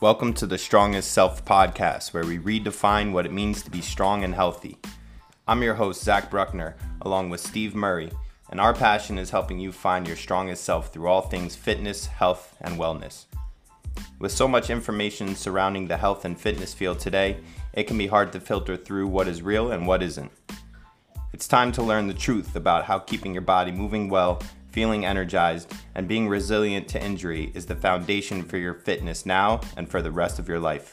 Welcome to the Strongest Self podcast, where we redefine what it means to be strong and healthy. I'm your host, Zach Bruckner, along with Steve Murray, and our passion is helping you find your strongest self through all things fitness, health, and wellness. With so much information surrounding the health and fitness field today, it can be hard to filter through what is real and what isn't. It's time to learn the truth about how keeping your body moving well feeling energized, and being resilient to injury is the foundation for your fitness now and for the rest of your life.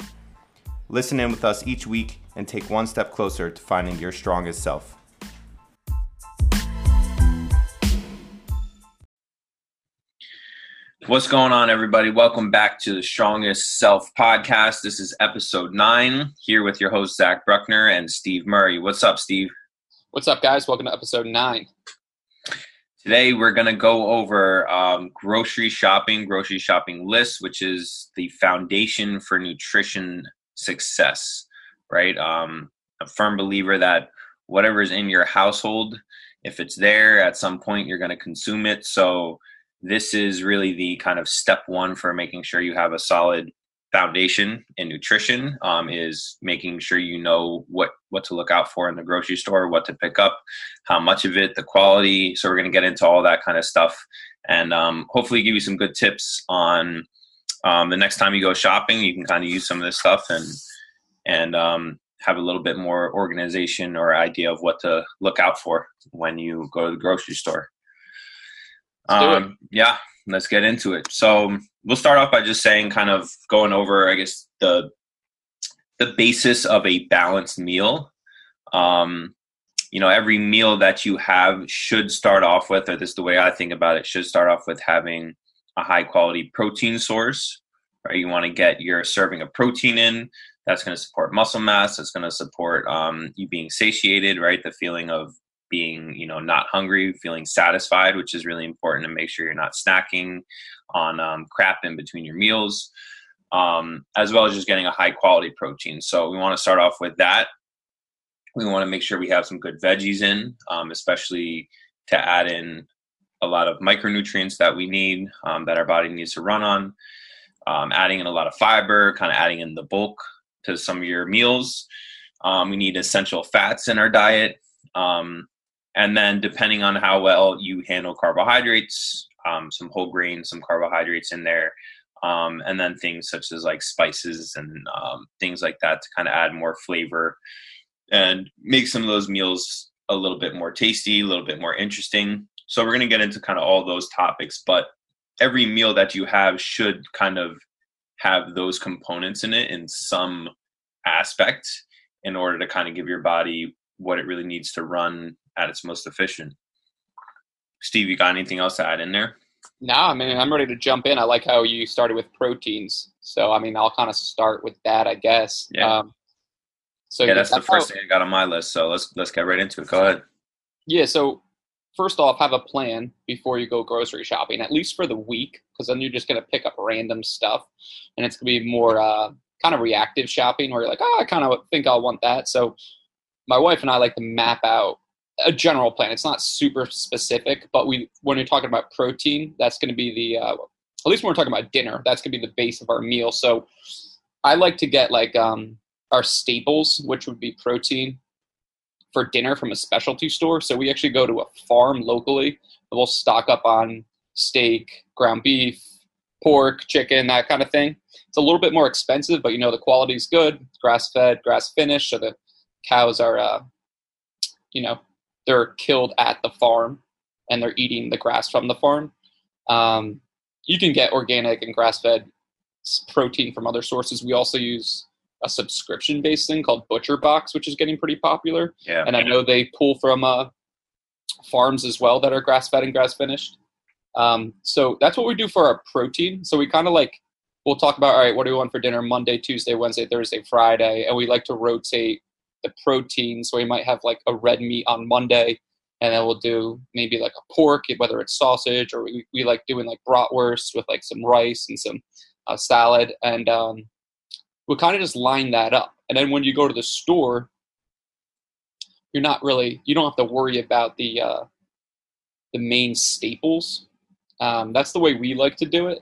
Listen in with us each week and take one step closer to finding your strongest self. What's going on, everybody? Welcome back to the Strongest Self podcast. This is episode nine, here with your host, Zach Bruckner and Steve Murray. What's up, Steve? What's up, guys? Welcome to episode nine. Today, we're going to go over um, grocery shopping, grocery shopping lists, which is the foundation for nutrition success, right? Um, a firm believer that whatever is in your household, if it's there at some point, you're going to consume it. So, this is really the kind of step one for making sure you have a solid foundation in nutrition um, is making sure you know what what to look out for in the grocery store what to pick up how much of it the quality. So we're going to get into all that kind of stuff and um, hopefully give you some good tips on um, the next time you go shopping you can kind of use some of this stuff and and um, have a little bit more organization or idea of what to look out for when you go to the grocery store. Um, yeah let's get into it. So we'll start off by just saying, kind of going over, I guess the the basis of a balanced meal. Um, you know, every meal that you have should start off with, or this is the way I think about it, should start off with having a high quality protein source. Right, you want to get your serving of protein in. That's going to support muscle mass. That's going to support um, you being satiated. Right, the feeling of being you know not hungry feeling satisfied which is really important to make sure you're not snacking on um, crap in between your meals um, as well as just getting a high quality protein. So we want to start off with that. We want to make sure we have some good veggies in um, especially to add in a lot of micronutrients that we need um, that our body needs to run on um, adding in a lot of fiber kind of adding in the bulk to some of your meals. Um, we need essential fats in our diet um, and then depending on how well you handle carbohydrates, um, some whole grains, some carbohydrates in there, um, and then things such as like spices and um, things like that to kind of add more flavor and make some of those meals a little bit more tasty, a little bit more interesting. So we're going to get into kind of all those topics, but every meal that you have should kind of have those components in it in some aspect in order to kind of give your body what it really needs to run at its most efficient. Steve, you got anything else to add in there? No, I mean I'm ready to jump in. I like how you started with proteins, so I mean I'll kind of start with that, I guess. Yeah. Um, so yeah, that's, the first how, thing I got on my list. So let's let's get right into it. Go ahead. Yeah. So first off, have a plan before you go grocery shopping, at least for the week, because then you're just gonna pick up random stuff, and it's gonna be more uh, kind of reactive shopping, where you're like, oh, I kind of think I'll want that. So my wife and I like to map out a general plan. It's not super specific, but we when you're talking about protein, that's going to be the uh, at least when we're talking about dinner, that's going to be the base of our meal. So I like to get like um, our staples, which would be protein for dinner from a specialty store. So we actually go to a farm locally and we'll stock up on steak, ground beef, pork, chicken, that kind of thing. It's a little bit more expensive, but you know the quality is good. Grass fed, grass finished, so the cows are, uh, you know, they're killed at the farm and they're eating the grass from the farm. Um, you can get organic and grass fed protein from other sources. We also use a subscription based thing called ButcherBox, which is getting pretty popular. Yeah. And I know they pull from uh, farms as well that are grass fed and grass finished. Um, so that's what we do for our protein. So we kind of like, we'll talk about, all right, what do we want for dinner Monday, Tuesday, Wednesday, Thursday, Friday. And we like to rotate protein. So we might have like a red meat on Monday, and then we'll do maybe like a pork, whether it's sausage or we, we like doing like bratwurst with like some rice and some uh, salad, and um, we'll kind of just line that up. And then when you go to the store, you're not really you don't have to worry about the uh, the main staples. Um, that's the way we like to do it.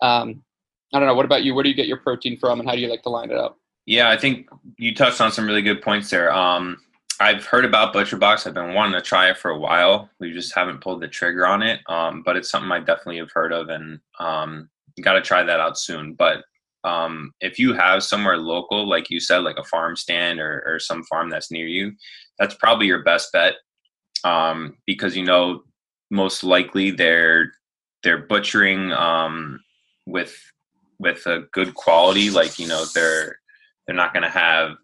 Um, I don't know. What about you? Where do you get your protein from, and how do you like to line it up? Yeah, I think you touched on some really good points there. Um, I've heard about ButcherBox. I've been wanting to try it for a while. We just haven't pulled the trigger on it. Um, but it's something I definitely have heard of, and um, got to try that out soon. But um, if you have somewhere local, like you said, like a farm stand or, or some farm that's near you, that's probably your best bet um, because you know most likely they're they're butchering um, with with a good quality. Like you know they're they're not going to have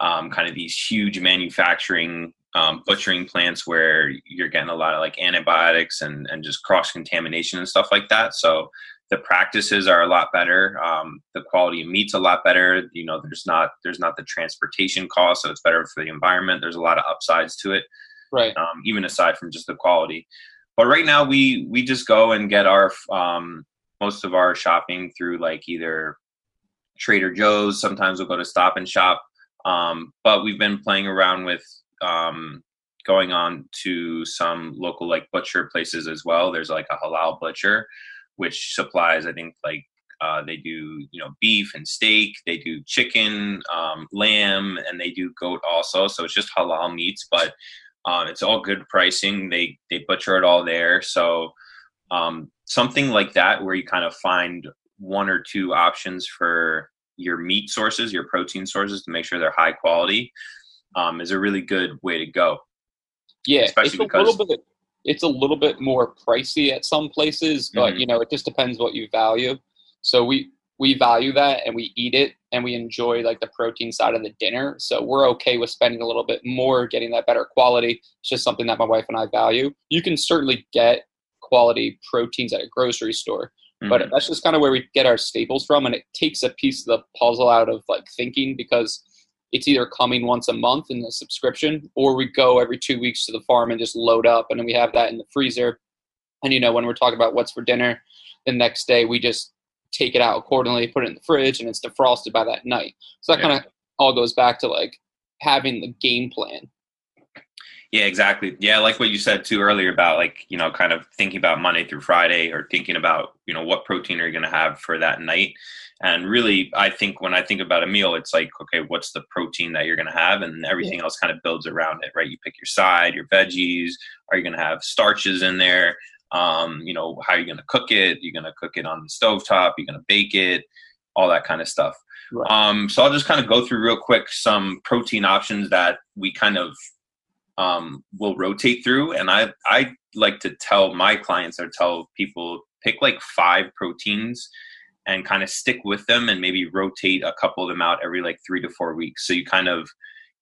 um, kind of these huge manufacturing um, butchering plants where you're getting a lot of like antibiotics and, and just cross contamination and stuff like that. So the practices are a lot better. Um, the quality of meat's a lot better. You know, there's not there's not the transportation cost, so it's better for the environment. There's a lot of upsides to it, right? Um, even aside from just the quality. But right now, we we just go and get our um, most of our shopping through like either Trader Joe's. Sometimes we'll go to Stop and Shop. Um, but we've been playing around with um, going on to some local like butcher places as well. There's like a halal butcher, which supplies I think like uh, they do you know beef and steak. They do chicken, um, lamb, and they do goat also. So it's just halal meats, but um, it's all good pricing. They they butcher it all there. So um, something like that where you kind of find one or two options for your meat sources, your protein sources to make sure they're high quality um, is a really good way to go. Yeah, Especially it's a because, little bit it's a little bit more pricey at some places, but mm-hmm. you know, it just depends what you value. So we we value that and we eat it and we enjoy like the protein side of the dinner. So we're okay with spending a little bit more, getting that better quality. It's just something that my wife and I value. You can certainly get quality proteins at a grocery store, mm-hmm. but that's just kind of where we get our staples from and it takes a piece of the puzzle out of like thinking because it's either coming once a month in the subscription or we go every two weeks to the farm and just load up and then we have that in the freezer and you know when we're talking about what's for dinner the next day we just take it out accordingly put it in the fridge and it's defrosted by that night so that yeah. kind of all goes back to like having the game plan yeah, exactly. Yeah, like what you said too earlier about like, you know, kind of thinking about Monday through Friday or thinking about, you know, what protein are you going to have for that night. And really, I think when I think about a meal, it's like, okay, what's the protein that you're going to have? And everything yeah. else kind of builds around it, right? You pick your side, your veggies. Are you going to have starches in there? Um, you know, how are you going to cook it? You're going to cook it on the stove top. You're going to bake it, all that kind of stuff. Right. Um, so I'll just kind of go through real quick some protein options that we kind of um, will rotate through. And I, I like to tell my clients or tell people pick like five proteins and kind of stick with them and maybe rotate a couple of them out every like three to four weeks. So you kind of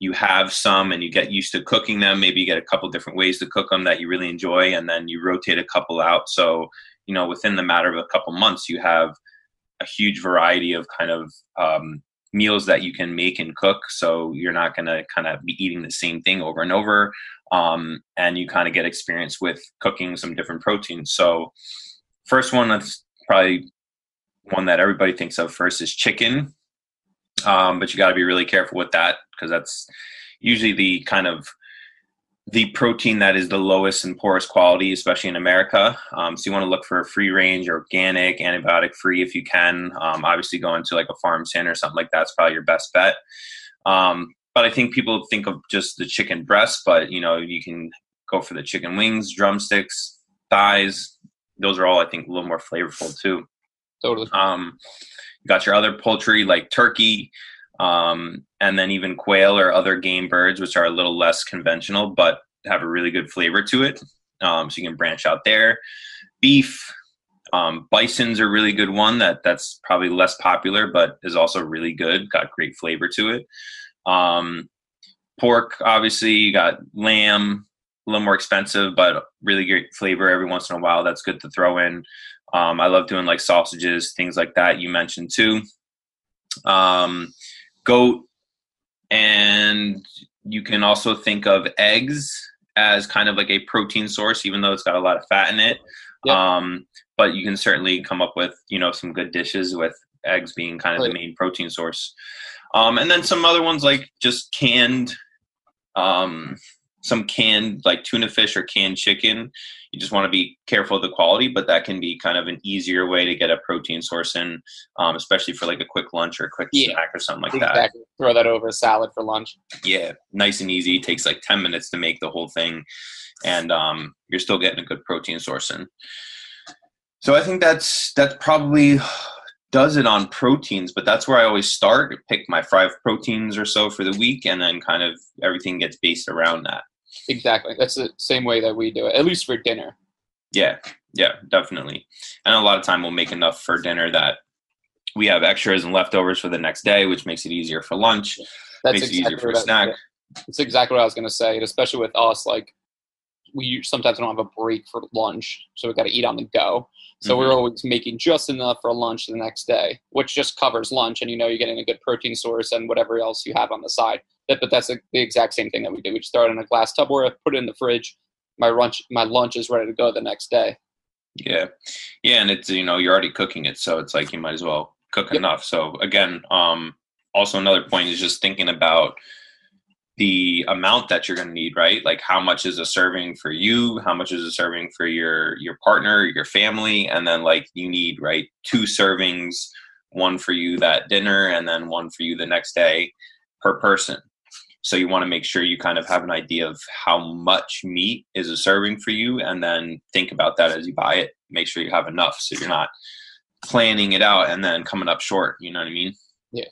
you have some and you get used to cooking them. Maybe you get a couple different ways to cook them that you really enjoy, and then you rotate a couple out. So you know within the matter of a couple months, you have a huge variety of kind of um, meals that you can make and cook. So you're not going to kind of be eating the same thing over and over. Um, and you kind of get experience with cooking some different proteins. So, first one that's probably one that everybody thinks of first is chicken. Um, but you got to be really careful with that because that's usually the kind of the protein that is the lowest and poorest quality, especially in America. Um, so you want to look for a free range, organic, antibiotic free if you can. Um, obviously, going to like a farm stand or something like that's probably your best bet. Um, but I think people think of just the chicken breast, but you know you can go for the chicken wings, drumsticks, thighs. Those are all I think a little more flavorful too. Totally. Um, you got your other poultry like turkey, um, and then even quail or other game birds, which are a little less conventional but have a really good flavor to it. Um, so you can branch out there. Beef, um, bison's a really good one that that's probably less popular but is also really good. Got great flavor to it. Um, pork, obviously, you got lamb, a little more expensive but really great flavor every once in a while. That's good to throw in. Um, I love doing like sausages, things like that. You mentioned too. Um, goat, and you can also think of eggs as kind of like a protein source, even though it's got a lot of fat in it. Yep. Um, but you can certainly come up with you know some good dishes with eggs being kind of right. the main protein source. Um, and then some other ones like just canned um, some canned like tuna fish or canned chicken. You just want to be careful of the quality, but that can be kind of an easier way to get a protein source in, um, especially for like a quick lunch or a quick yeah. snack or something like exactly. that. Throw that over a salad for lunch. Yeah, nice and easy. It takes like ten minutes to make the whole thing, and um, you're still getting a good protein source in. So I think that's that's probably does it on proteins, but that's where I always start. Pick my five proteins or so for the week, and then kind of everything gets based around that. Exactly. That's the same way that we do it, at least for dinner. Yeah, yeah, definitely. And a lot of time we'll make enough for dinner that we have extras and leftovers for the next day, which makes it easier for lunch. That's makes exactly it easier for a snack. That's exactly what I was going to say. And especially with us, like we sometimes don't have a break for lunch, so we got to eat on the go. So mm-hmm. we're always making just enough for lunch the next day, which just covers lunch, and you know you're getting a good protein source and whatever else you have on the side. But, but that's a, the exact same thing that we do. We just throw it in a glass Tupperware, put it in the fridge. My lunch, my lunch is ready to go the next day. Yeah, yeah, and it's you know you're already cooking it, so it's like you might as well cook yep. enough. So again, um, also another point is just thinking about the amount that you're going to need right like how much is a serving for you how much is a serving for your your partner your family and then like you need right two servings one for you that dinner and then one for you the next day per person so you want to make sure you kind of have an idea of how much meat is a serving for you and then think about that as you buy it. Make sure you have enough so you're not planning it out and then coming up short you know what i mean? Yeah.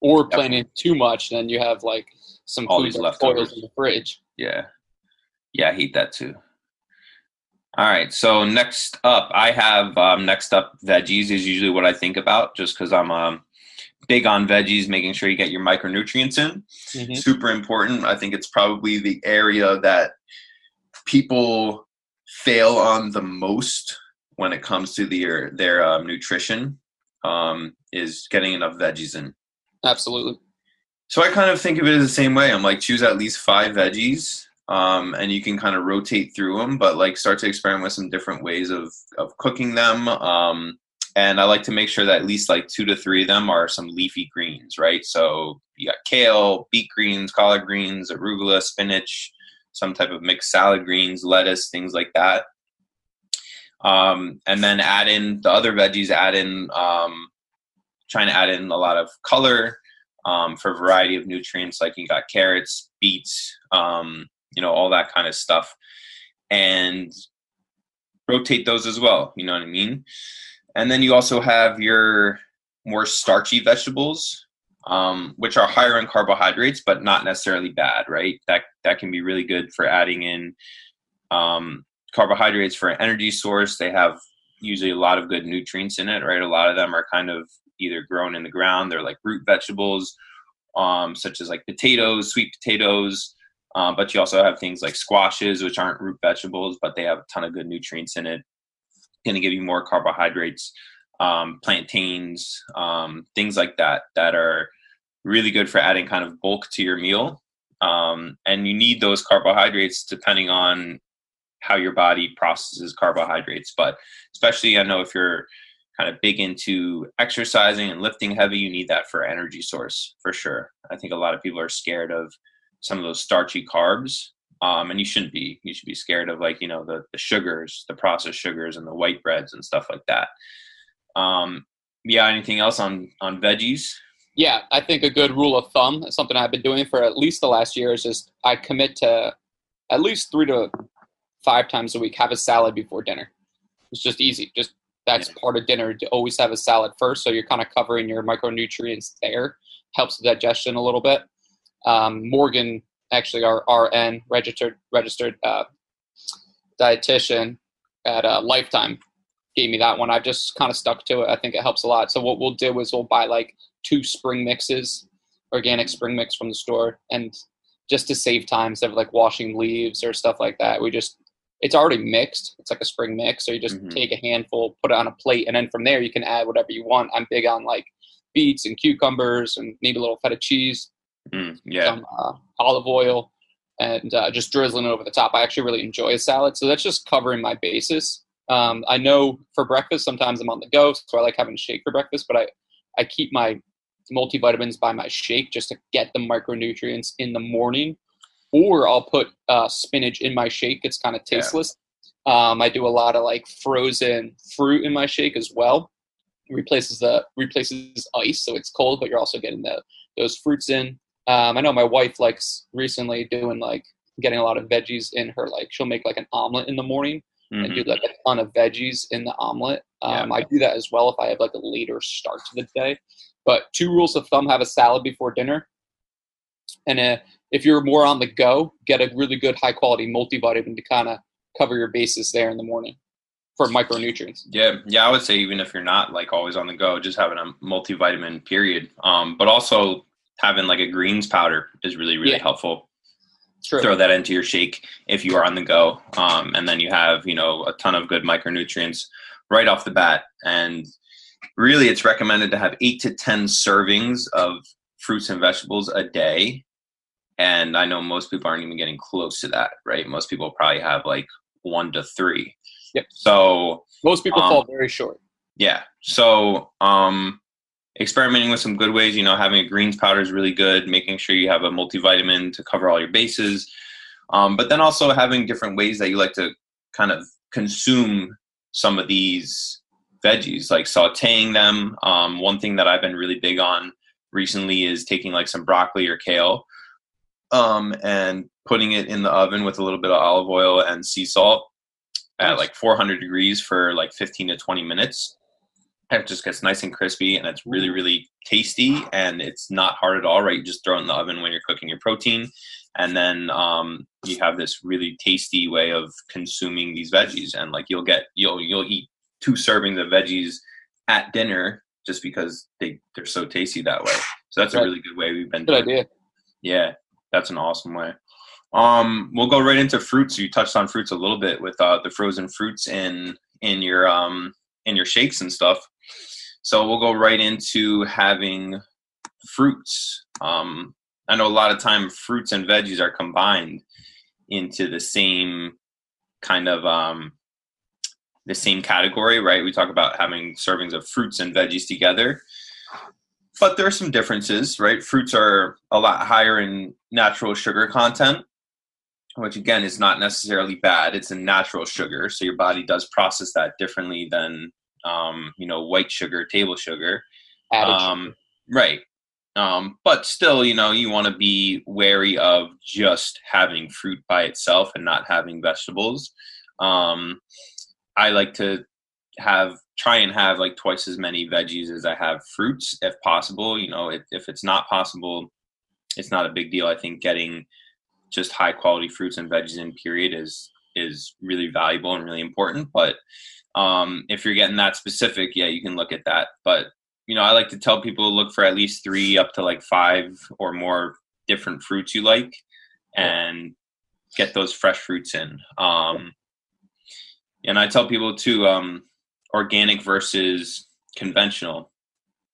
Or planning too much then you have like some all these leftovers. in the fridge. Yeah, yeah, I hate that too. All right, so next up, I have um, next up veggies is usually what I think about, just because I'm um, big on veggies, making sure you get your micronutrients in. Mm-hmm. Super important. I think it's probably the area that people fail on the most when it comes to their their um, nutrition um, is getting enough veggies in. Absolutely. So I kind of think of it as the same way. I'm like choose at least five veggies, um, and you can kind of rotate through them, but like start to experiment with some different ways of of cooking them. Um, and I like to make sure that at least like two to three of them are some leafy greens, right? So you got kale, beet greens, collard greens, arugula, spinach, some type of mixed salad greens, lettuce, things like that. Um, and then add in the other veggies. Add in um, trying to add in a lot of color um, for a variety of nutrients. Like you got carrots, beets, um, you know, all that kind of stuff, and rotate those as well. You know what I mean? And then you also have your more starchy vegetables, um, which are higher in carbohydrates, but not necessarily bad, right? That that can be really good for adding in um, carbohydrates for an energy source. They have usually a lot of good nutrients in it, right? A lot of them are kind of either grown in the ground. They're like root vegetables, um, such as like potatoes, sweet potatoes. Um, but you also have things like squashes, which aren't root vegetables, but they have a ton of good nutrients in it. Going to give you more carbohydrates. Um, plantains, um, things like that, that are really good for adding kind of bulk to your meal. Um, and you need those carbohydrates depending on how your body processes carbohydrates. But especially, I know if you're kind of big into exercising and lifting heavy, you need that for energy source for sure. I think a lot of people are scared of some of those starchy carbs. Um, and you shouldn't be. You should be scared of like, you know, the, the sugars, the processed sugars and the white breads and stuff like that. Um, yeah, anything else on on veggies? Yeah, I think a good rule of thumb, something I've been doing for at least the last year, is just I commit to at least three to five times a week have a salad before dinner. It's just easy. Just that's part of dinner to always have a salad first so you're kind of covering your micronutrients there helps the digestion a little bit um, morgan actually our rn registered registered uh, dietitian at uh, lifetime gave me that one i just kind of stuck to it i think it helps a lot so what we'll do is we'll buy like two spring mixes organic spring mix from the store and just to save time instead of like washing leaves or stuff like that we just it's already mixed. It's like a spring mix. So you just mm-hmm. take a handful, put it on a plate, and then from there you can add whatever you want. I'm big on like beets and cucumbers and maybe a little feta cheese, mm, yeah, some uh, olive oil, and uh, just drizzling it over the top. I actually really enjoy a salad, so that's just covering my basis. Um, I know for breakfast sometimes I'm on the go, so I like having a shake for breakfast, but I I keep my multivitamins by my shake just to get the micronutrients in the morning or I'll put uh, spinach in my shake. It's kind of tasteless. Yeah. Um, I do a lot of like frozen fruit in my shake as well. It replaces the replaces ice, so it's cold, but you're also getting the those fruits in. Um, I know my wife likes recently doing like getting a lot of veggies in her. Like she'll make like an omelet in the morning mm-hmm. and do like a ton of veggies in the omelet. Um, yeah. I do that as well if I have like a later start to the day. But two rules of thumb: have a salad before dinner, and uh, if you're more on the go, get a really good high quality multivitamin to kind of cover your bases there in the morning for micronutrients. Yeah, yeah, I would say even if you're not like always on the go, just having a multivitamin period. Um, but also having like a greens powder is really really yeah. helpful. True. Throw that into your shake if you are on the go, um, and then you have you know a ton of good micronutrients right off the bat. And really, it's recommended to have eight to ten servings of fruits and vegetables a day. And I know most people aren't even getting close to that, right? Most people probably have like one to three. Yep. So most people um, fall very short. Yeah. So um, experimenting with some good ways. You know, having a greens powder is really good. Making sure you have a multivitamin to cover all your bases. Um, but then also having different ways that you like to kind of consume some of these veggies, like sauteing them. Um, one thing that I've been really big on recently is taking like some broccoli or kale um, and putting it in the oven with a little bit of olive oil and sea salt at like 400 degrees for like 15 to 20 minutes. It just gets nice and crispy and it's really, really tasty and it's not hard at all, right? You just throw it in the oven when you're cooking your protein. And then um, you have this really tasty way of consuming these veggies. And like you'll get, you'll, you'll eat two servings of veggies at dinner just because they, they're so tasty that way. So that's a really good way we've been good doing. idea. Yeah, that's an awesome way. Um, we'll go right into fruits. You touched on fruits a little bit with uh, the frozen fruits in in your um, in your shakes and stuff. So we'll go right into having fruits. Um, I know a lot of time fruits and veggies are combined into the same kind of um, the same category, right? We talk about having servings of fruits and veggies together but there are some differences, right? Fruits are a lot higher in natural sugar content, which again is not necessarily bad. It's a natural sugar, so your body does process that differently than um, you know white sugar, table sugar. Um, right. Um, but still, you know, you want to be wary of just having fruit by itself and not having vegetables. Um, I like to have try and have like twice as many veggies as I have fruits if possible. You know, if, if it's not possible, it's not a big deal. I think getting just high quality fruits and veggies in period is is really valuable and really important. But um, if you're getting that specific, yeah, you can look at that. But you know, I like to tell people to look for at least three up to like five or more different fruits you like, and get those fresh fruits in. Um, and I tell people to um, organic versus conventional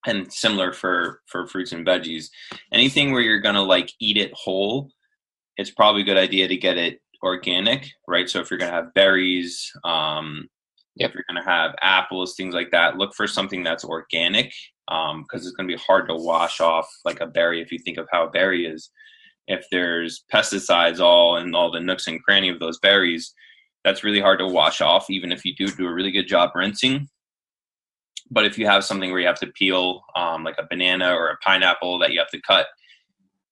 and similar for for fruits and veggies anything where you're gonna like eat it whole it's probably a good idea to get it organic right so if you're gonna have berries um yep. if you're gonna have apples things like that look for something that's organic um because it's gonna be hard to wash off like a berry if you think of how a berry is if there's pesticides all in all the nooks and cranny of those berries that's really hard to wash off, even if you do do a really good job rinsing. But if you have something where you have to peel, um, like a banana or a pineapple that you have to cut,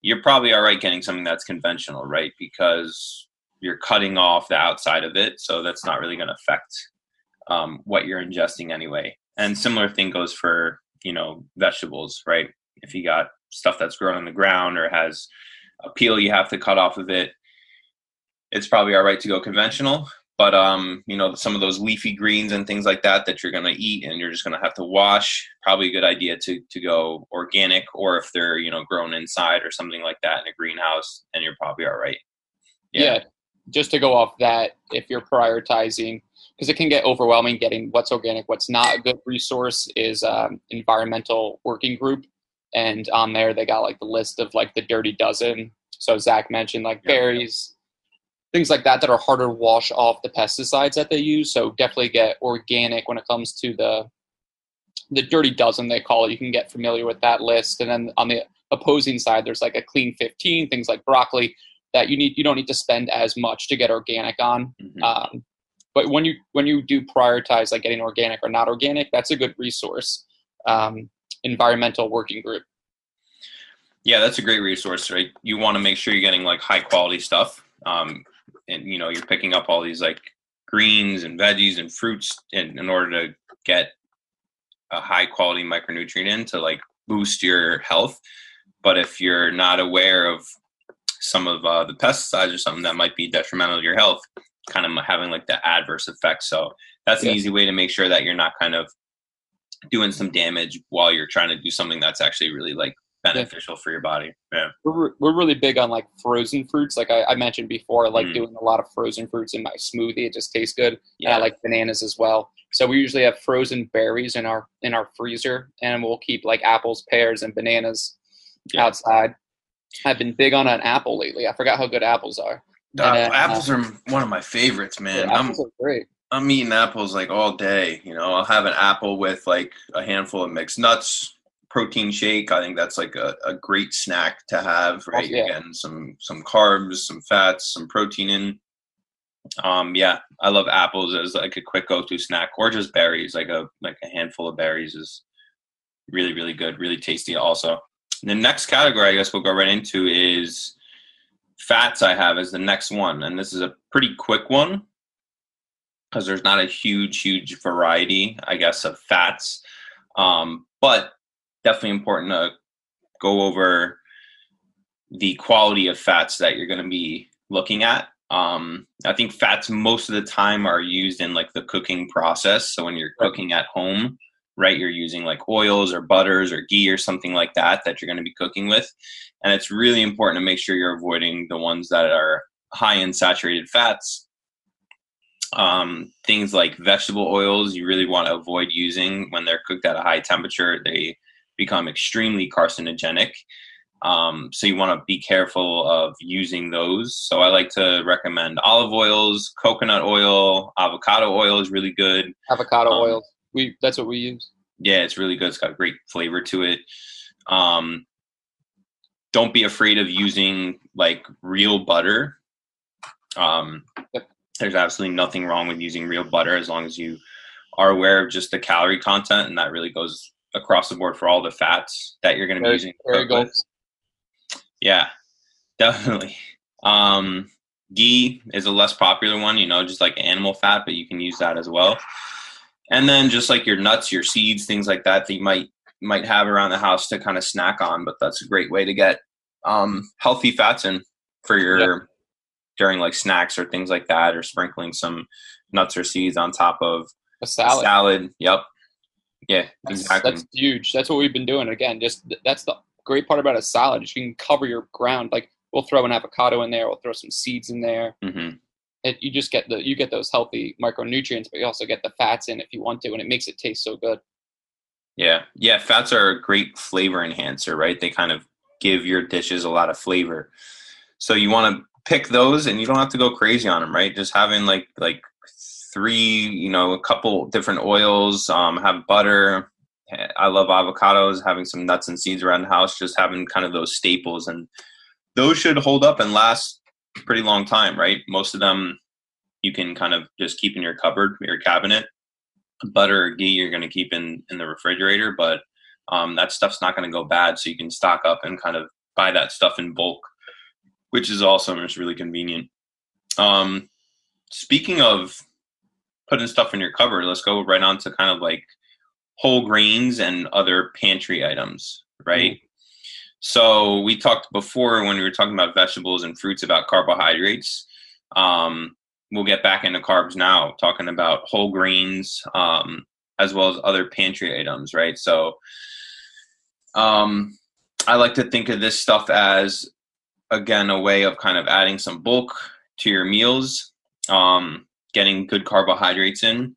you're probably all right getting something that's conventional, right? Because you're cutting off the outside of it, so that's not really going to affect um, what you're ingesting anyway. And similar thing goes for you know vegetables, right? If you got stuff that's grown on the ground or has a peel you have to cut off of it, it's probably all right to go conventional but um, you know some of those leafy greens and things like that that you're going to eat and you're just going to have to wash probably a good idea to to go organic or if they're you know grown inside or something like that in a greenhouse and you're probably all right. Yeah, yeah. Just to go off that if you're prioritizing because it can get overwhelming getting what's organic what's not a good resource is um, environmental working group. And on there they got like the list of like the dirty dozen. So zach mentioned like yeah. berries things like that that are harder to wash off the pesticides that they use. So definitely get organic when it comes to the the dirty dozen they call it. You can get familiar with that list. And then on the opposing side, there's like a clean 15, things like broccoli. that you need you don't need to spend as much to get organic on. Mhm. Um, but when you when you do prioritize like getting organic or not organic, that's a good resource. Um, environmental working group. Yeah, that's a great resource, right? You want to make sure you're getting like high quality stuff. Um, and you know, you're picking up all these like greens and veggies and fruits in, in order to get a high quality micronutrient in to like boost your health. But if you're not aware of some of uh, the pesticides or something that might be detrimental to your health, kind of having like the adverse effects. So that's an Yeah. easy way to make sure that you're not kind of doing some damage while you're trying to do something that's actually really like beneficial for your body. Yeah. We're, re- we're really big on like frozen fruits. Like I, I mentioned before, I like Mm. doing a lot of frozen fruits in my smoothie. It just tastes good. Yeah. And I like bananas as well. So we usually have frozen berries in our in our freezer, and we'll keep like apples, pears, and bananas Yeah. outside. I've been big on an apple lately. I forgot how good apples are. Uh, then, apples are one of my favorites, man. Yeah, I'm apples are great. I'm eating apples like all day. You know, I'll have an apple with like a handful of mixed nuts, protein shake. I think that's like a, a great snack to have. Right, yeah. you're some some carbs, some fats, some protein in. Um, yeah, I love apples as like a quick go-to snack, or just berries. Like a like a handful of berries is really really good, really tasty. Also, the next category I guess we'll go right into is fats. I have as the next one, and this is a pretty quick one because there's not a huge, huge variety, I guess, of fats. Um, but definitely important to go over the quality of fats that you're going to be looking at. Um, I think fats most of the time are used in like the cooking process. So when you're cooking at home, right, you're using like oils or butters or ghee or something like that that you're going to be cooking with. And it's really important to make sure you're avoiding the ones that are high in saturated fats um, things like vegetable oils you really want to avoid using when they're cooked at a high temperature they become extremely carcinogenic. Um, so you want to be careful of using those. So i like to recommend olive oils coconut oil avocado oil is really good. Avocado Um, oil. We that's what we use. yeah it's really good. It's got great flavor to it. Um, don't be afraid of using like real butter. Um, there's absolutely nothing wrong with using real butter as long as you are aware of just the calorie content and that really goes across the board for all the fats that you're going to be using to Very good. Yeah, definitely. Um, ghee is a less popular one, you know, just like animal fat, but you can use that as well. And then just like your nuts, your seeds, things like that that you might might have around the house to kind of snack on. But that's a great way to get um, healthy fats in for your during like snacks or things like that, or sprinkling some nuts or seeds on top of A a salad. salad. Yep. Yeah, That's, exactly. that's huge. That's what we've been doing. Again, just that's the great part about a salad. is You can cover your ground. Like we'll throw an avocado in there. We'll throw some seeds in there. hmm It, you just get the you get those healthy micronutrients, but you also get the fats in if you want to, and it makes it taste so good. Yeah, yeah. Fats are a great flavor enhancer, right? They kind of give your dishes a lot of flavor. So you want to pick those, and you don't have to go crazy on them, right? Just having like like three, you know, a couple different oils. Um, have butter. I love avocados. Having some nuts and seeds around the house, just having kind of those staples, and those should hold up and last pretty long time, right? Most of them you can kind of just keep in your cupboard, your cabinet butter or ghee you're going to keep in in the refrigerator but um, that stuff's not going to go bad so you can stock up and kind of buy that stuff in bulk which is awesome. It's really convenient um, speaking of putting stuff in your cupboard let's go right on to kind of like whole grains and other pantry items right? So we talked before when we were talking about vegetables and fruits about carbohydrates. Um, we'll get back into carbs now, talking about whole grains um, as well as other pantry items, right? So um, I like to think of this stuff as, again, a way of kind of adding some bulk to your meals, um, getting good carbohydrates in,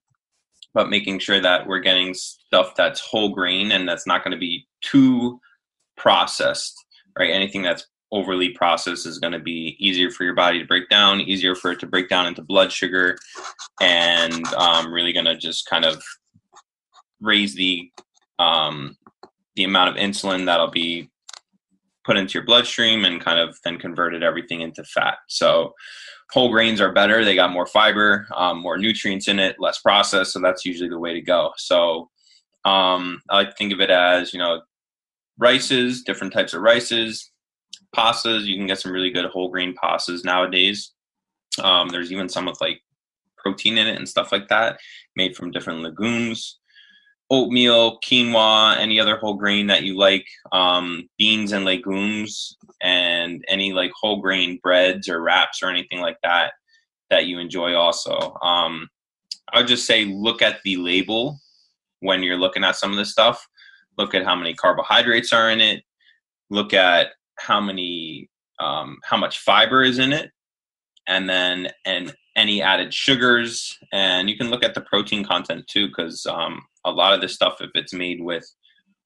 but making sure that we're getting stuff that's whole grain and that's not going to be too processed, right? Anything that's overly processed is going to be easier for your body to break down, easier for it to break down into blood sugar, and um, really going to just kind of raise the um, the amount of insulin that'll be put into your bloodstream and kind of then converted everything into fat. So whole grains are better. They got more fiber, um, more nutrients in it, less processed. So that's usually the way to go. So um, I like to think of it as, you know, rices, different types of rices, pastas. You can get some really good whole grain pastas nowadays. Um, there's even some with like protein in it and stuff like that, made from different legumes oatmeal, quinoa, any other whole grain that you like, um, beans and legumes, and any like whole grain breads or wraps or anything like that that you enjoy also. Um, I would just say look at the label when you're looking at some of this stuff. Look at how many carbohydrates are in it. Look at how many um, how much fiber is in it, and then and any added sugars. And you can look at the protein content too, because um, a lot of this stuff, if it's made with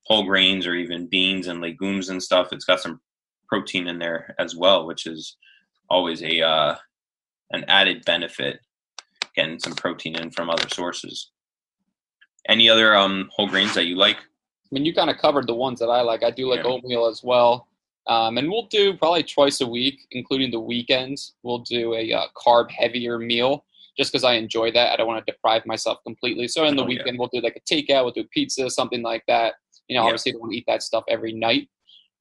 whole grains or even beans and legumes and stuff, it's got some protein in there as well, which is always a uh, an added benefit. Getting some protein in from other sources. Any other um, whole grains that you like? I mean, you kind of covered the ones that I like. I do like yeah. oatmeal as well. Um, and we'll do probably twice a week, including the weekends. We'll do a uh, carb heavier meal just because I enjoy that. I don't want to deprive myself completely. So in the oh, weekend, yeah. we'll do like a takeout, we'll do pizza, something like that. You know, yeah. obviously, don't want to eat that stuff every night.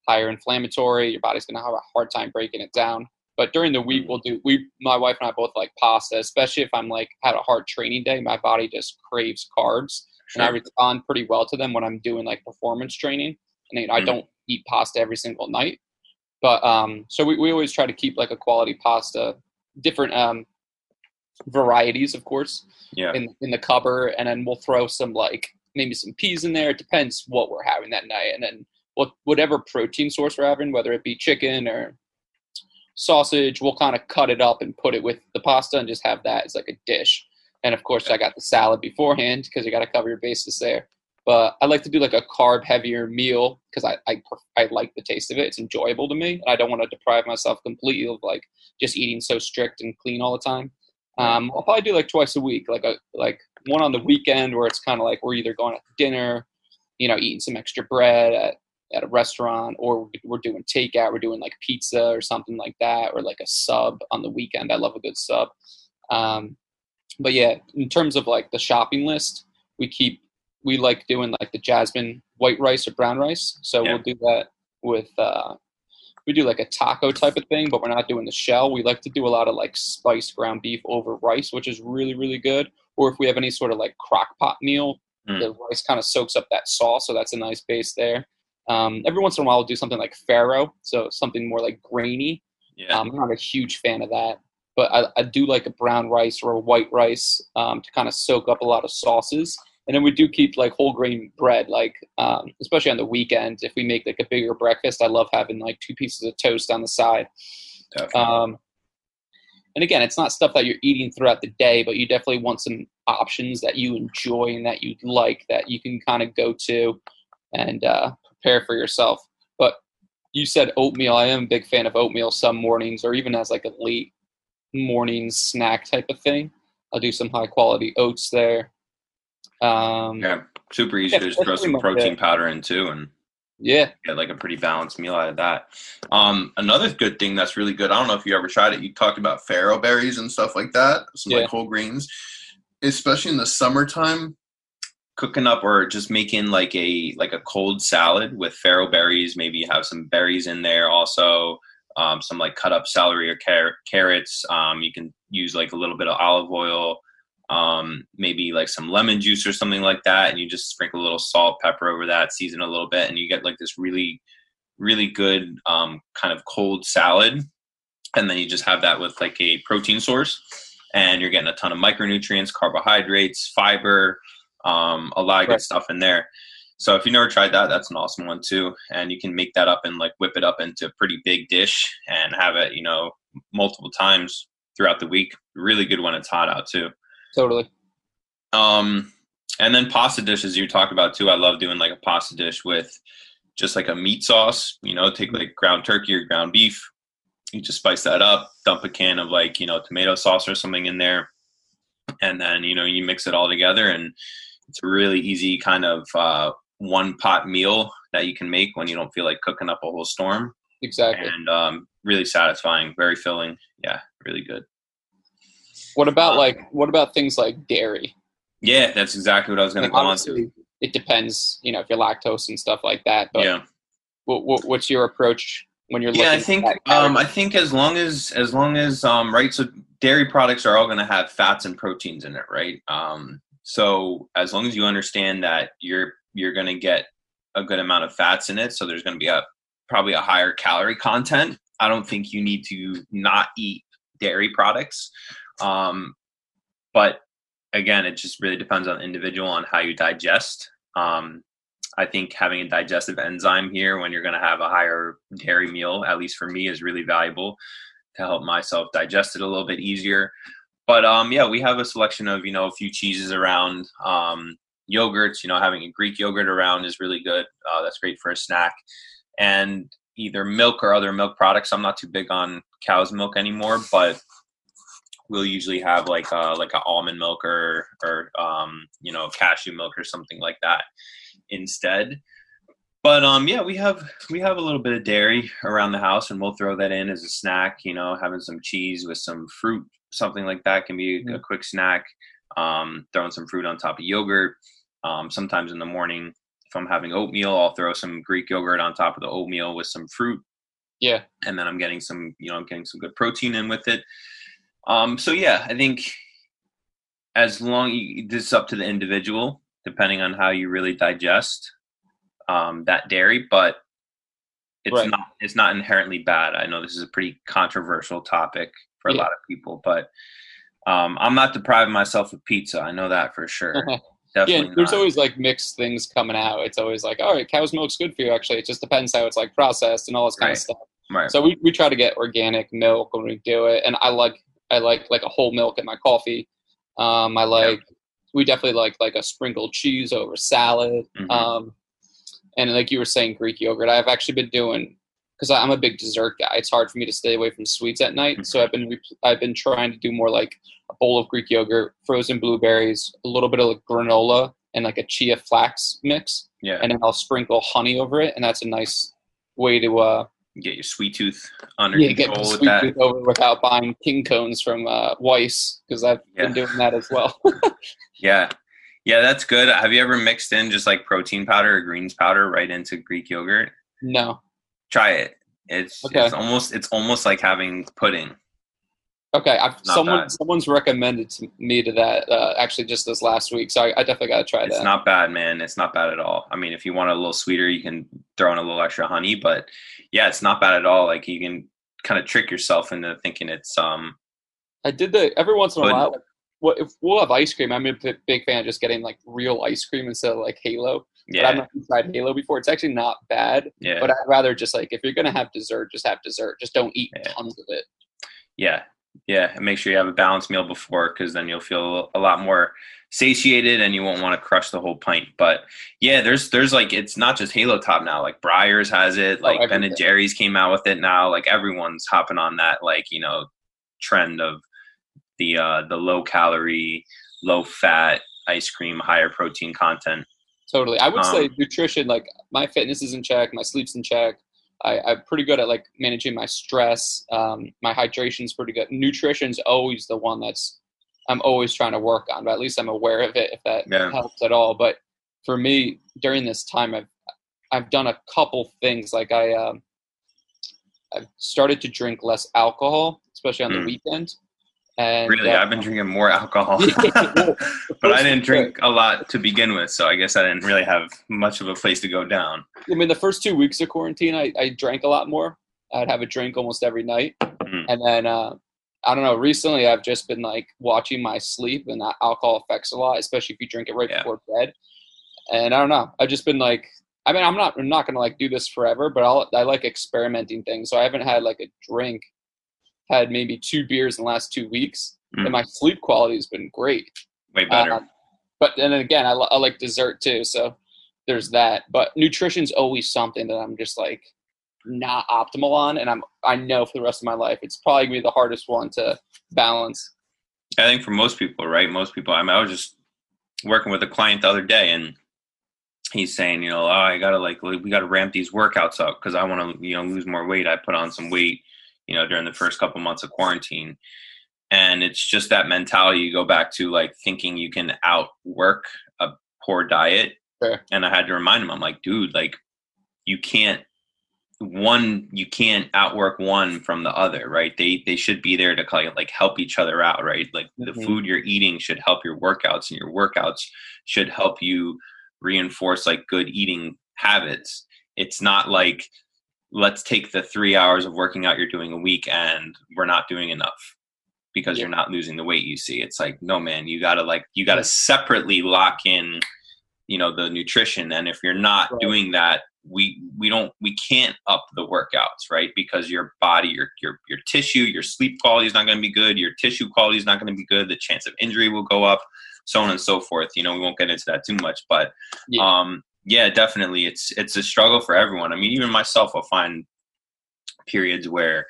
Higher inflammatory, your body's going to have a hard time breaking it down. But during the week, mm. we'll do we my wife and I both like pasta, especially if I'm like had a hard training day. My body just craves carbs, sure. and I respond pretty well to them when I'm doing like performance training. And you know, mm. I don't eat pasta every single night, but um, so we, we always try to keep like a quality pasta, different um, varieties, of course, yeah. in in the cupboard, and then we'll throw some like maybe some peas in there. It depends what we're having that night, and then what whatever protein source we're having, whether it be chicken or sausage, we'll kind of cut it up and put it with the pasta and just have that as like a dish. And of course, I got the salad beforehand because you got to cover your bases there. But I like to do like a carb heavier meal because I, I I like the taste of it. It's enjoyable to me. I don't want to deprive myself completely of like just eating so strict and clean all the time. Um, I'll probably do like twice a week, like a like one on the weekend where it's kind of like we're either going to dinner, you know, eating some extra bread at, at a restaurant, or we're doing takeout. We're doing like pizza or something like that, or like a sub on the weekend. I love a good sub. Um, but yeah, in terms of like the shopping list, we keep we like doing like the jasmine white rice or brown rice. So yeah. we'll do that with uh, we do like a taco type of thing, but we're not doing the shell. We like to do a lot of like spiced ground beef over rice, which is really, really good. Or if we have any sort of like crock pot meal, mm. the rice kind of soaks up that sauce, so that's a nice base there. Um, every once in a while, we'll do something like farro, so something more like grainy. Yeah. Um, I'm not a huge fan of that, but I, I do like a brown rice or a white rice um, to kind of soak up a lot of sauces and then we do keep like whole grain bread like um, especially on the weekend if we make like a bigger breakfast i love having like two pieces of toast on the side. Um, and again it's not stuff that you're eating throughout the day but you definitely want some options that you enjoy and that you like that you can kind of go to and uh, prepare for yourself. But you said oatmeal. I am a big fan of oatmeal some mornings or even as like a late morning snack type of thing. I'll do some high quality oats there um, yeah, super easy yeah, to just throw some protein it. powder in too, and yeah, get like a pretty balanced meal out of that. Um, another good thing that's really good. I don't know if you ever tried it. You talked about farro berries and stuff like that, some yeah. like whole grains, especially in the summertime. Cooking up or just making like a like a cold salad with farro berries. Maybe you have some berries in there also. Um, some like cut up celery or car- carrots. Um, you can use like a little bit of olive oil um, maybe like some lemon juice or something like that, and you just sprinkle a little salt, pepper over that, season a little bit, and you get like this really, really good um, kind of cold salad. And then you just have that with like a protein source, and you're getting a ton of micronutrients, carbohydrates, fiber, um, a lot of right. good stuff in there. So if you never tried that, that's an awesome one too. And you can make that up and like whip it up into a pretty big dish and have it, you know, multiple times throughout the week. Really good when it's hot out too. Totally. Um, and then pasta dishes you talk about too. I love doing like a pasta dish with just like a meat sauce. You know, take like ground turkey or ground beef. You just spice that up. Dump a can of like you know tomato sauce or something in there, and then you know you mix it all together, and it's a really easy kind of uh, one pot meal that you can make when you don't feel like cooking up a whole storm. exactly. and um, really satisfying, very filling. Yeah, really good. What about Um, like what about things like dairy? Yeah, that's exactly what I was going to go on to. it depends, you know, if you're lactose and stuff like that. But Yeah. what, what, what's your approach when you're looking? Yeah, I think um, I think as long as as long as um, right, so dairy products are all going to have fats and proteins in it, right? Um, so as long as you understand that you're you're going to get a good amount of fats in it, so there's going to be a probably a higher calorie content. I don't think you need to not eat dairy products, um, but again, it just really depends on the individual on how you digest. Um, I think having a digestive enzyme here when you're going to have a higher dairy meal, at least for me, is really valuable to help myself digest it a little bit easier. But um, yeah, we have a selection of you know a few cheeses around, um, yogurts. You know, having a Greek yogurt around is really good. Uh, that's great for a snack, and either milk or other milk products. I'm not too big on cow's milk anymore, but we'll usually have like uh like a almond milk or or um, you know cashew milk or something like that instead. But um, yeah, we have we have a little bit of dairy around the house, and we'll throw that in as a snack. You know, having some cheese with some fruit, something like that can be a, a quick snack. Um, throwing some fruit on top of yogurt. Um, sometimes in the morning, if I'm having oatmeal, I'll throw some Greek yogurt on top of the oatmeal with some fruit, yeah, and then I'm getting some, you know, I'm getting some good protein in with it. Um, so yeah, I think as long this is up to the individual, depending on how you really digest um, that dairy, but it's Right. not it's not inherently bad. I know this is a pretty controversial topic for a Yeah. lot of people, but um, I'm not depriving myself of pizza. I know that for sure. yeah. There's not. always like mixed things coming out. It's always like, all right, cow's milk's good for you. Actually, it just depends how it's like processed and all this kind Right. of stuff. right. So we, we try to get organic milk when we do it, and I like I like like a whole milk in my coffee. Um, I like we definitely like like a sprinkled cheese over salad. Mhm. Um, and like you were saying, Greek yogurt. I've actually been doing because I'm a big dessert guy. It's hard for me to stay away from sweets at night, so Mhm. I've been I've been trying to do more like a bowl of Greek yogurt, frozen blueberries, a little bit of like granola, and like a chia flax mix, yeah, and then I'll sprinkle honey over it, and that's a nice way to uh, get your sweet tooth under yeah, get the control with that. tooth over without buying king cones from uh, Weiss because I've been doing that as well. Yeah. Yeah, that's good. Have you ever mixed in just like protein powder or greens powder right into Greek yogurt? no, Try it. It's Okay. it's almost it's almost like having pudding. Okay. I've Not someone bad. someone's recommended to me to that uh, actually just this last week, so I, I definitely got to try It's that. It's not bad, man. It's not bad at all. I mean, if you want it a little sweeter, you can throw in a little extra honey, but yeah, it's not bad at all. Like you can kind of trick yourself into thinking it's um I did the every once in a while. Like, what if we'll have ice cream? I'm a big, fan of just getting like real ice cream instead of like Halo. But I've yeah, not tried Halo before. It's actually not bad, yeah. but I'd rather just like if you're gonna have dessert, just have dessert. Just don't eat Yeah. tons of it. Yeah, yeah. And make sure you have a balanced meal before, because then you'll feel a lot more satiated, and you won't want to crush the whole pint. But yeah, there's there's like it's not just Halo Top now. Like Breyers has it. Like Ben and Jerry's came out with it now. Like everyone's hopping on that like you know trend of the uh the low calorie, low fat ice cream, higher protein content. Totally. I would say Um, nutrition, like my fitness is in check, my sleep's in check. I, I'm pretty good at like managing my stress. Um, my hydration's pretty good. Nutrition's always the one that's I'm always trying to work on, but at least I'm aware of it if that Yeah. helps at all. But for me, during this time, I've I've done a couple things. Like I um, I've started to drink less alcohol, especially on Mm. the weekend. And Really, uh, I've been drinking more alcohol, but I didn't drink a lot to begin with, so I guess I didn't really have much of a place to go down. I mean, the first two weeks of quarantine, I, I drank a lot more. I'd have a drink almost every night. Mm. And then, uh, I don't know, recently I've just been like watching my sleep, and that alcohol affects a lot, especially if you drink it right Yeah. before bed. And I don't know, I've just been like, I mean, I'm not, I'm not gonna like do this forever, but I'll, I like experimenting things. So I haven't had like a drink, had maybe two beers in the last two weeks, Mm. and my sleep quality has been great. Way better. Um, but then again, I, I like dessert too, so there's that. But nutrition's always something that I'm just like not optimal on, and I'm I know for the rest of my life it's probably gonna be the hardest one to balance. I think for most people, right? Most people. I mean, I was just working with a client the other day, and he's saying, you know, oh, I gotta like we gotta ramp these workouts up because I want to you know lose more weight. I put on some weight, you know, during the first couple months of quarantine, and it's just that mentality. You go back to like thinking you can outwork a poor diet, and I had to remind him, I'm like, dude, like you can't one you can't outwork one from the other right? They they should be there to kind of like help each other out right? Like mm-hmm. the food you're eating should help your workouts and your workouts should help you reinforce like good eating habits. It's not like let's take the three hours of working out you're doing a week and we're not doing enough because yeah. you're not losing the weight you see it's like no man you gotta like you gotta separately lock in you know the nutrition and if you're not right. doing that we we don't we can't up the workouts right because your body your your your tissue your sleep quality is not going to be good your tissue quality is not going to be good the chance of injury will go up so on and so forth you know we won't get into that too much but yeah. um yeah definitely it's it's a struggle for everyone i mean even myself I'll find periods where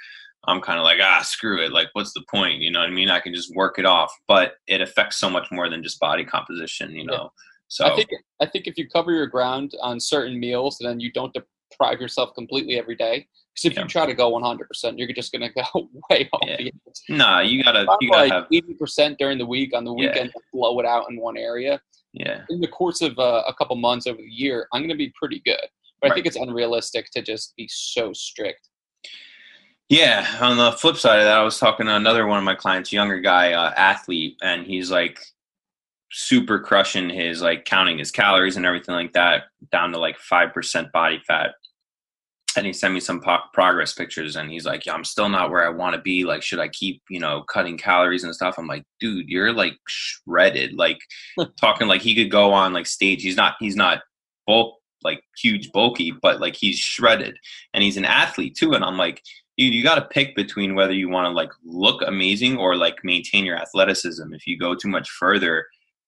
i'm kind of like ah screw it like what's the point you know what i mean i can just work it off but it affects so much more than just body composition you know yeah so I think I think if you cover your ground on certain meals, then you don't deprive yourself completely every day. Because if yeah. you try to go 100, percent you're just going to go way off yeah. the edge. Nah, you gotta you gotta like have 80 percent during the week. On the weekend, yeah. blow it out in one area. Yeah. In the course of uh, a couple months over the year, I'm going to be pretty good. But right. I think it's unrealistic to just be so strict. Yeah. On the flip side of that, I was talking to another one of my clients, younger guy, uh, athlete, and he's like, super crushing his like counting his calories and everything like that down to like 5% body fat and he sent me some po- progress pictures and he's like yeah i'm still not where i want to be. Like should i keep you know cutting calories and stuff? I'm like dude you're like shredded. Like talking like he could go on like stage. He's not he's not bulk like huge bulky but like he's shredded. And he's an athlete too and i'm like dude you got to pick between whether you want to like look amazing or like maintain your athleticism. If you go too much further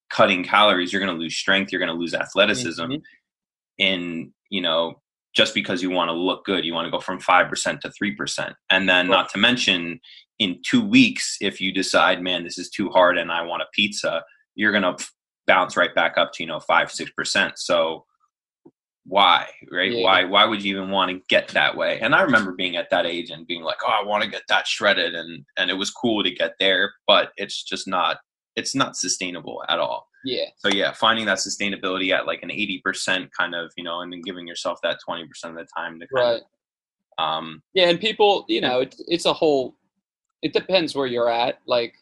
cutting calories, you're going to lose strength, you're going to lose athleticism. Mm-hmm. And, you know, just because you want to look good, you want to go from 5% to 3%. And then, right. not to mention, in two weeks, if you decide, man, this is too hard and I want a pizza, you're going to bounce right back up to, you know, 5 6%. So, why right yeah. why why would you even want to get that way and i remember being at that age and being like oh i want to get that shredded and and it was cool to get there but it's just not it's not sustainable at all. Yeah. So yeah, finding that sustainability at like an eighty percent kind of, you know, and then giving yourself that twenty percent of the time to kind right. Of, um Yeah, and people, you know, it's it's a whole it depends where you're at. Like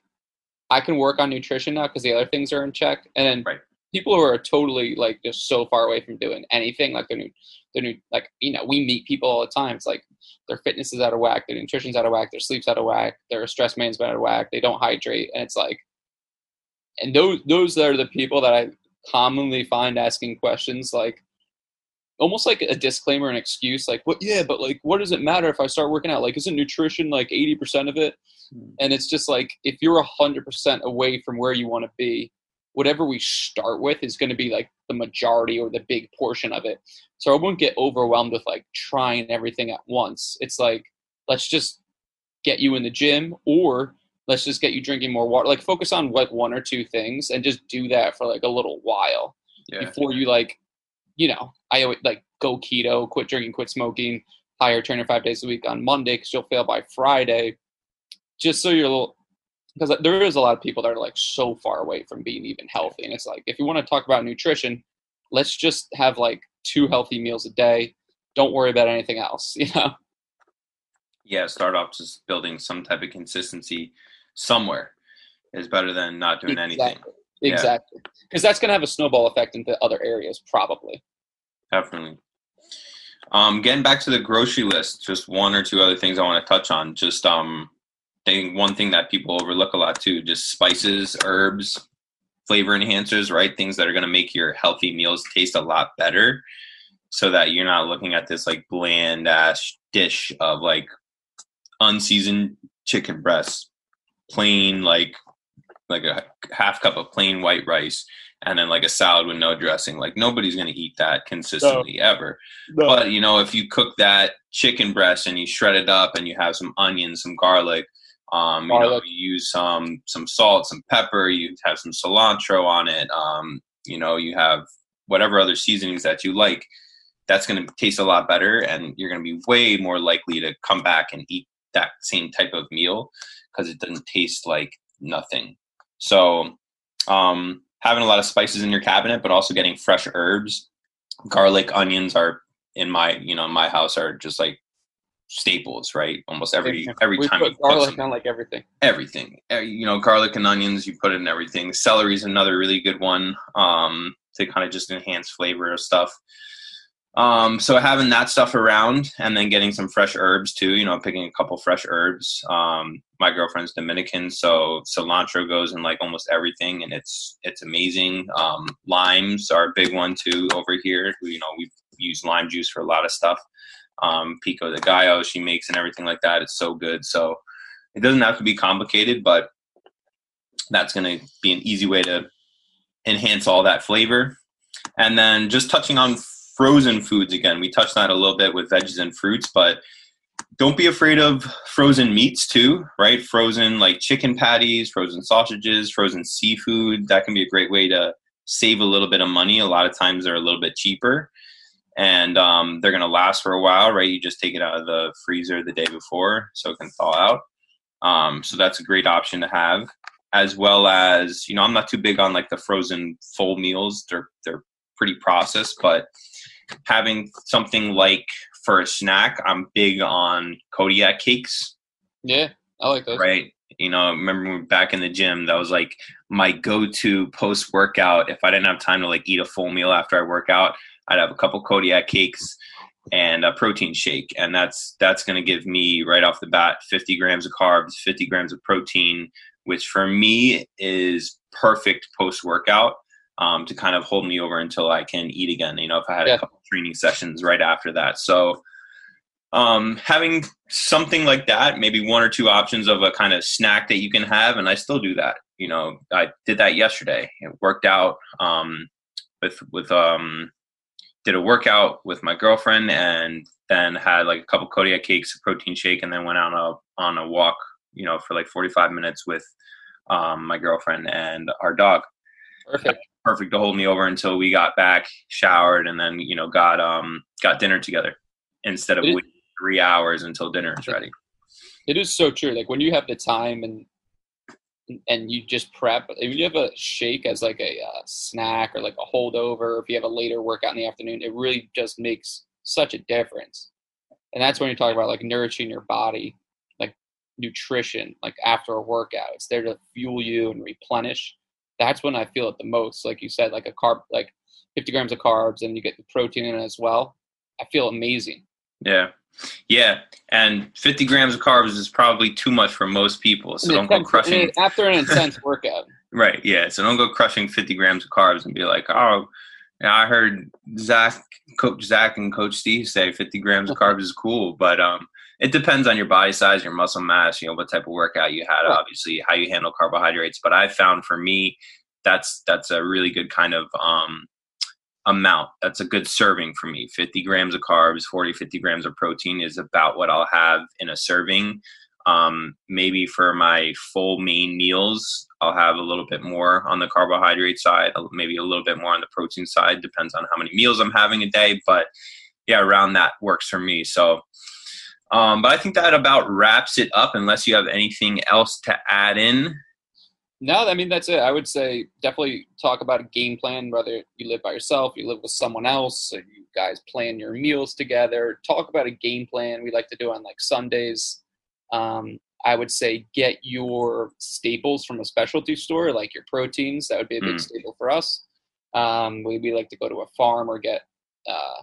I can work on nutrition now because the other things are in check. And then right. people who are totally like just so far away from doing anything, like they're new they're new like, you know, we meet people all the time. It's like their fitness is out of whack, their nutrition's out of whack, their sleep's out of whack, their stress management out of whack, they don't hydrate, and it's like and those those are the people that I commonly find asking questions like almost like a disclaimer an excuse like what yeah but like what does it matter if i start working out? Like isn't nutrition like 80% of it? Hmm. and it's just like if you're 100% away from where you want to be whatever we start with is going to be like the majority or the big portion of it. So i won't get overwhelmed with like trying everything at once. It's like let's just get you in the gym or let's just get you drinking more water. Like focus on like one or two things and just do that for like a little while yeah. before you like you know i always like go keto quit drinking quit smoking hire trainer five days a week on monday because you'll fail by friday. Just so you're a little because there is a lot of people that are like so far away from being even healthy and it's like if you want to talk about nutrition let's just have like two healthy meals a day. Don't worry about anything else you know? Yeah start off just building some type of consistency somewhere is better than not doing exactly. anything. Exactly. Because yeah. that's going to have a snowball effect into other areas, probably. Definitely. Um, getting back to the grocery list, just one or two other things I want to touch on. Just um, thing, one thing that people overlook a lot too, just spices, herbs, flavor enhancers, right? Things that are going to make your healthy meals taste a lot better, so that you're not looking at this like bland ass dish of like unseasoned chicken breasts plain like like a half cup of plain white rice and then like a salad with no dressing. Like nobody's gonna eat that consistently no. ever. No. But you know, if you cook that chicken breast and you shred it up and you have some onions, some garlic, um, you know, you use some some salt, some pepper, you have some cilantro on it. Um, you know, you have whatever other seasonings that you like, that's going to taste a lot better, and you're going to be way more likely to come back and eat that same type of meal because it doesn't taste like nothing. So, um, having a lot of spices in your cabinet, but also getting fresh herbs, garlic, onions are in my you know in my house are just like staples, right? Almost every every we time put you garlic something on like everything. everything. Uh, You know, garlic and onions, you put it in everything. Celery is another really good one um, to kind of just enhance flavor of stuff. Um, so having that stuff around and then getting some fresh herbs too, you know, picking a couple fresh herbs. Um, my girlfriend's Dominican, so cilantro goes in like almost everything and it's it's amazing. Um, limes are a big one too over here. You know, we use lime juice for a lot of stuff. Um, pico de gallo she makes and everything like that. It's so good. So it doesn't have to be complicated, but that's going to be an easy way to enhance all that flavor. And then just touching on frozen foods again, we touched on it a little bit with veggies and fruits, but don't be afraid of frozen meats too, right? Frozen like chicken patties, frozen sausages, frozen seafood. That can be a great way to save a little bit of money. A lot of times they're a little bit cheaper and um, they're going to last for a while, right? You just take it out of the freezer the day before so it can thaw out. Um, so that's a great option to have, as well as you know I'm not too big on like the frozen full meals. They're they're pretty processed, but having something like for a snack, I'm big on Kodiak cakes, Yeah, I like those. right? You know, remember when back in the gym, that was like my go-to post-workout. If I didn't have time to like eat a full meal after I work out, I'd have a couple Kodiak cakes and a protein shake, and that's that's going to give me right off the bat 50 grams of carbs, 50 grams of protein, which for me is perfect post-workout um, to kind of hold me over until I can eat again. You know, if I had Yeah. a couple training sessions right after that, so um, having something like that, maybe one or two options of a kind of snack that you can have, and I still do that. You know, I did that yesterday. It worked out um, with with um, did a workout with my girlfriend, and then had like a couple Kodiak cakes, a protein shake, and then went on a on a walk. You know, for like forty five minutes with um, my girlfriend and our dog Perfect. perfect to hold me over until we got back, showered, and then you know got um got dinner together instead of waiting three hours until dinner is ready. It is so true. Like when you have the time and and you just prep. If you have a shake as like a uh, snack or like a holdover, if you have a later workout in the afternoon, it really just makes such a difference. And that's when you talk about like nourishing your body, like nutrition, like after a workout. It's there to fuel you and replenish. That's when I feel it the most. Like you said, like a carb, like 50 grams of carbs, and you get the protein in it as well. I feel amazing. Yeah, yeah, and 50 grams of carbs is probably too much for most people. So don't go crushing. after an intense workout. Right, yeah. So don't go crushing 50 grams of carbs and be like, oh, yeah, I heard Zach, Coach Zach, and Coach Steve say 50 grams of carbs is cool, but um, it depends on your body size, your muscle mass, you know, what type of workout you had, obviously, how you handle carbohydrates. But I found for me, that's that's a really good kind of um, amount. That's a good serving for me. 50 grams of carbs, 40, 50 grams of protein is about what I'll have in a serving. Um, maybe for my full main meals, I'll have a little bit more on the carbohydrate side, maybe a little bit more on the protein side. Depends on how many meals I'm having a day, but yeah, around that works for me. So, um, but I think that about wraps it up. Unless you have anything else to add in. No, I mean that's it. I would say definitely talk about a game plan. Whether you live by yourself, you live with someone else, you guys plan your meals together. Talk about a game plan. We like to do on like Sundays. Um, I would say get your staples from a specialty store, like your proteins. That would be a big Mm. staple for us. Um, we, we like to go to a farm or get uh,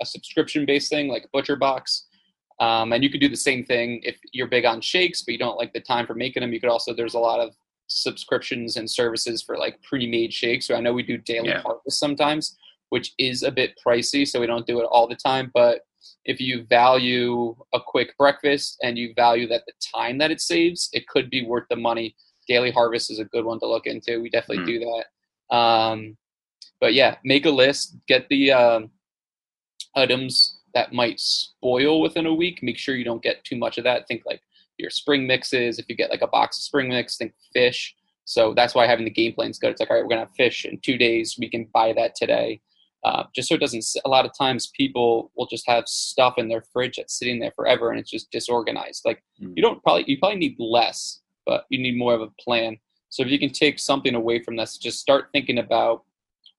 a subscription-based thing like ButcherBox. Um, and you could do the same thing if you're big on shakes, but you don't like the time for making them. You could also there's a lot of subscriptions and services for like pre-made shakes. So I know we do daily Yeah. harvest sometimes, which is a bit pricey, so we don't do it all the time. But if you value a quick breakfast and you value that the time that it saves, it could be worth the money. Daily Harvest is a good one to look into. We definitely Hmm. do that. Um, but yeah, make a list, get the um, items that might spoil within a week. Make sure you don't get too much of that. Think like your spring mixes. If you get like a box of spring mix, think fish. So that's why having the game plan is good. It's like, all right, we're gonna have fish in two days. We can buy that today. Uh, just so it doesn't. A lot of times, people will just have stuff in their fridge that's sitting there forever, and it's just disorganized. Like mm. you don't probably you probably need less, but you need more of a plan. So if you can take something away from this, just start thinking about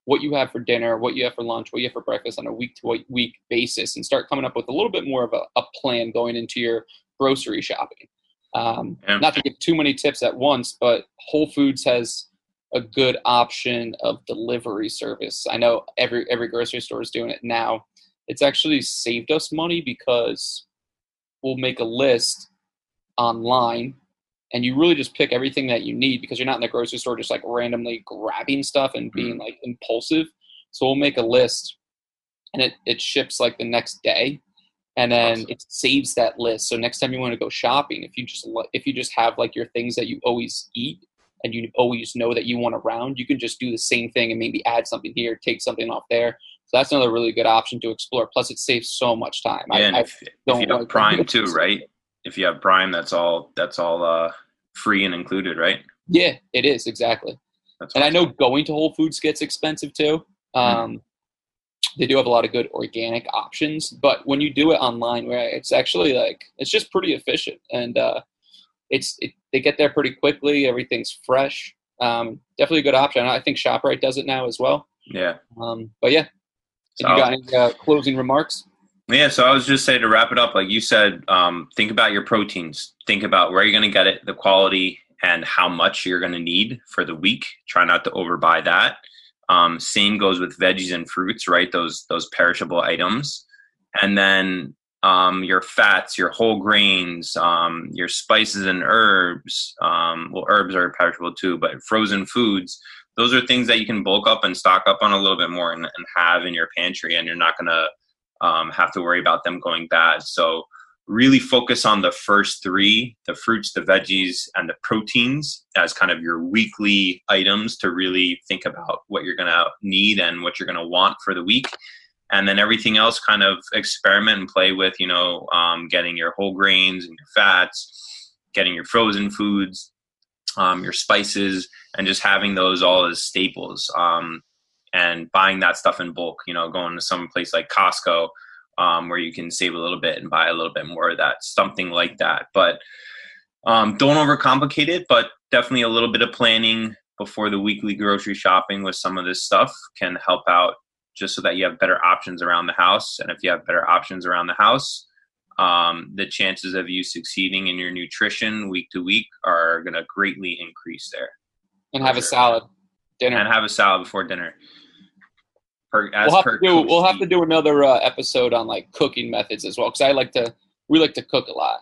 what you have for dinner, what you have for lunch, what you have for breakfast on a week to week basis, and start coming up with a little bit more of a, a plan going into your grocery shopping. Um, yeah. Not to give too many tips at once, but Whole Foods has a good option of delivery service. I know every every grocery store is doing it now. It's actually saved us money because we'll make a list online and you really just pick everything that you need because you're not in the grocery store just like randomly grabbing stuff and being mm. like impulsive. So we'll make a list and it, it ships like the next day and then awesome. it saves that list. So next time you want to go shopping, if you just if you just have like your things that you always eat and you always know that you want around, you can just do the same thing and maybe add something here, take something off there. So that's another really good option to explore. Plus, it saves so much time. Yeah, I, and if, if you have Prime too, right? If you have Prime, that's all. That's all uh, free and included, right? Yeah, it is exactly. That's and awesome. I know going to Whole Foods gets expensive too. Mm-hmm. Um, mm They do have a lot of good organic options, but when you do it online, right, it's actually like it's just pretty efficient, and uh, it's it, they get there pretty quickly. Everything's fresh. Um, definitely a good option. I think ShopRite does it now as well. Yeah. Um, but yeah, so, you got any uh, closing remarks? Yeah, so I was just saying to wrap it up, like you said, um, think about your proteins. Think about where you're going to get it, the quality, and how much you're going to need for the week. Try not to overbuy that. Um, same goes with veggies and fruits, right? Those those perishable items, and then um, your fats, your whole grains, um, your spices and herbs. Um, well, herbs are perishable too, but frozen foods. Those are things that you can bulk up and stock up on a little bit more and, and have in your pantry, and you're not going to um, have to worry about them going bad. So really focus on the first three the fruits the veggies and the proteins as kind of your weekly items to really think about what you're going to need and what you're going to want for the week and then everything else kind of experiment and play with you know um, getting your whole grains and your fats getting your frozen foods um, your spices and just having those all as staples um, and buying that stuff in bulk. You know, going to some place like Costco um, where you can save a little bit and buy a little bit more of that, something like that. But um, don't overcomplicate it, but definitely a little bit of planning before the weekly grocery shopping with some of this stuff can help out just so that you have better options around the house. And if you have better options around the house, um, the chances of you succeeding in your nutrition week to week are going to greatly increase there. And have a salad dinner. And have a salad before dinner. Per, we'll, have to do, we'll have to do another uh, episode on like cooking methods as well because I like to we like to cook a lot.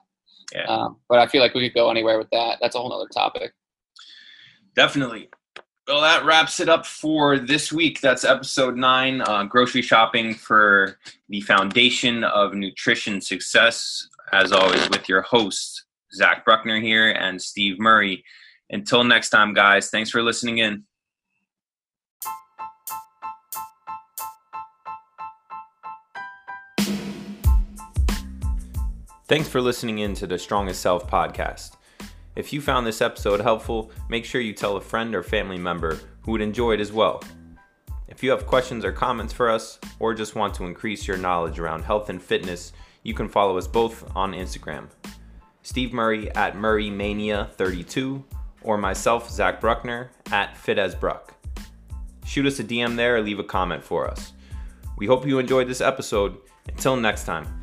Yeah. Um, but I feel like we could go anywhere with that. That's a whole other topic. Definitely. Well, that wraps it up for this week. That's episode nine uh, grocery shopping for the foundation of nutrition success. As always, with your hosts, Zach Bruckner here and Steve Murray. Until next time, guys, thanks for listening in. Thanks for listening in to the Strongest Self podcast. If you found this episode helpful, make sure you tell a friend or family member who would enjoy it as well. If you have questions or comments for us, or just want to increase your knowledge around health and fitness, you can follow us both on Instagram. Steve Murray at MurrayMania32, or myself, Zach Bruckner, at FitAsBruck. Shoot us a DM there or leave a comment for us. We hope you enjoyed this episode. Until next time.